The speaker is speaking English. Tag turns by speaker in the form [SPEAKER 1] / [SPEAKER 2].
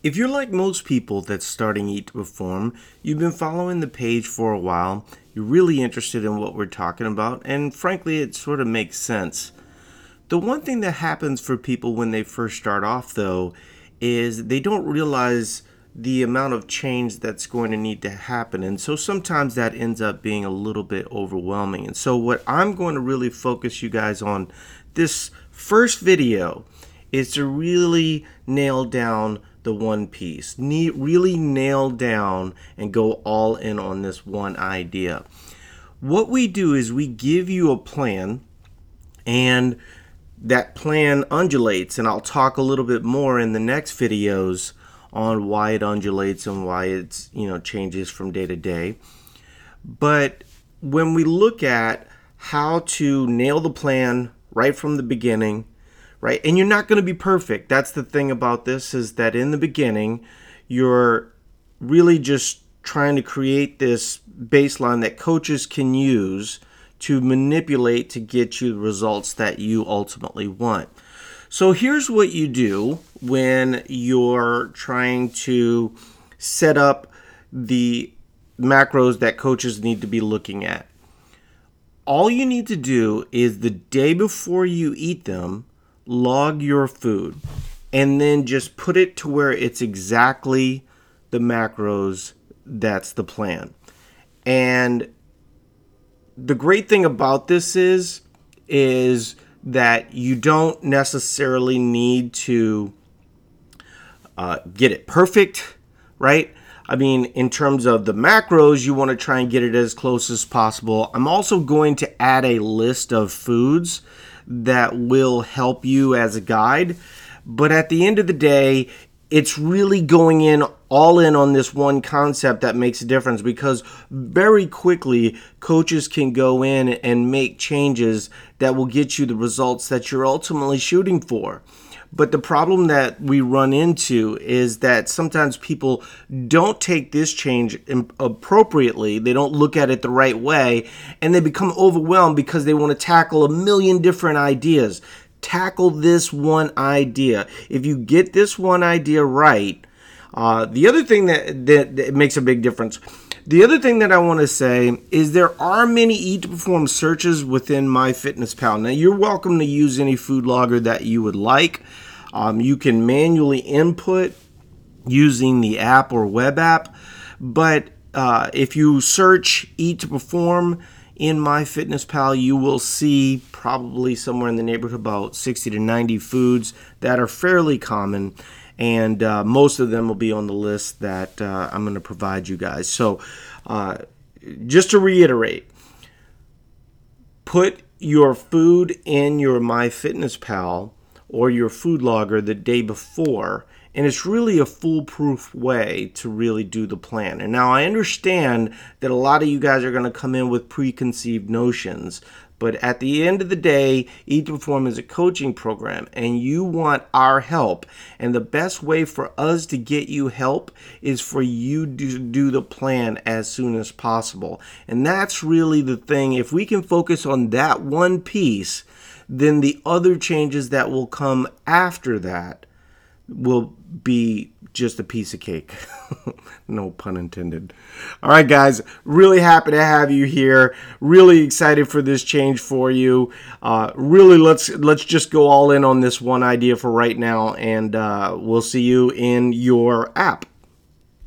[SPEAKER 1] If you're like most people that's starting Eat to Perform, you've been following the page for a while, you're really interested in what we're talking about, and frankly, it sort of makes sense. The one thing that happens for people when they first start off, though, is they don't realize the amount of change that's going to need to happen. And so sometimes that ends up being a little bit overwhelming. And so, what I'm going to really focus you guys on this first video is to really nail down the one piece. Ne- really nail down and go all in on this one idea. What we do is we give you a plan and that plan undulates and I'll talk a little bit more in the next videos on why it undulates and why it's, you know, changes from day to day. But when we look at how to nail the plan right from the beginning, right? And you're not going to be perfect. That's the thing about this is that in the beginning, you're really just trying to create this baseline that coaches can use to manipulate to get you the results that you ultimately want. So here's what you do when you're trying to set up the macros that coaches need to be looking at. All you need to do is the day before you eat them, log your food and then just put it to where it's exactly the macros that's the plan. And the great thing about this is is that you don't necessarily need to uh, get it perfect, right? I mean, in terms of the macros, you want to try and get it as close as possible. I'm also going to add a list of foods that will help you as a guide. But at the end of the day, it's really going in all in on this one concept that makes a difference because very quickly coaches can go in and make changes that will get you the results that you're ultimately shooting for. But the problem that we run into is that sometimes people don't take this change appropriately. They don't look at it the right way and they become overwhelmed because they want to tackle a million different ideas. Tackle this one idea. If you get this one idea right, uh, the other thing that, that, that makes a big difference. The other thing that I want to say is there are many Eat to Perform searches within MyFitnessPal. Now, you're welcome to use any food logger that you would like. Um, you can manually input using the app or web app, but uh, if you search Eat to Perform in MyFitnessPal, you will see probably somewhere in the neighborhood about 60 to 90 foods that are fairly common and uh, most of them will be on the list that uh, I'm going to provide you guys. So, uh, just to reiterate, put your food in your MyFitnessPal or your food logger the day before. And it's really a foolproof way to really do the plan. And now I understand that a lot of you guys are going to come in with preconceived notions, but at the end of the day, Eat to Perform is a coaching program and you want our help. And the best way for us to get you help is for you to do the plan as soon as possible. And that's really the thing. If we can focus on that one piece, then the other changes that will come after that will be just a piece of cake. no pun intended. All right, guys, really happy to have you here. Really excited for this change for you. Uh, really, let's let's just go all in on this one idea for right now, and uh, we'll see you in your app.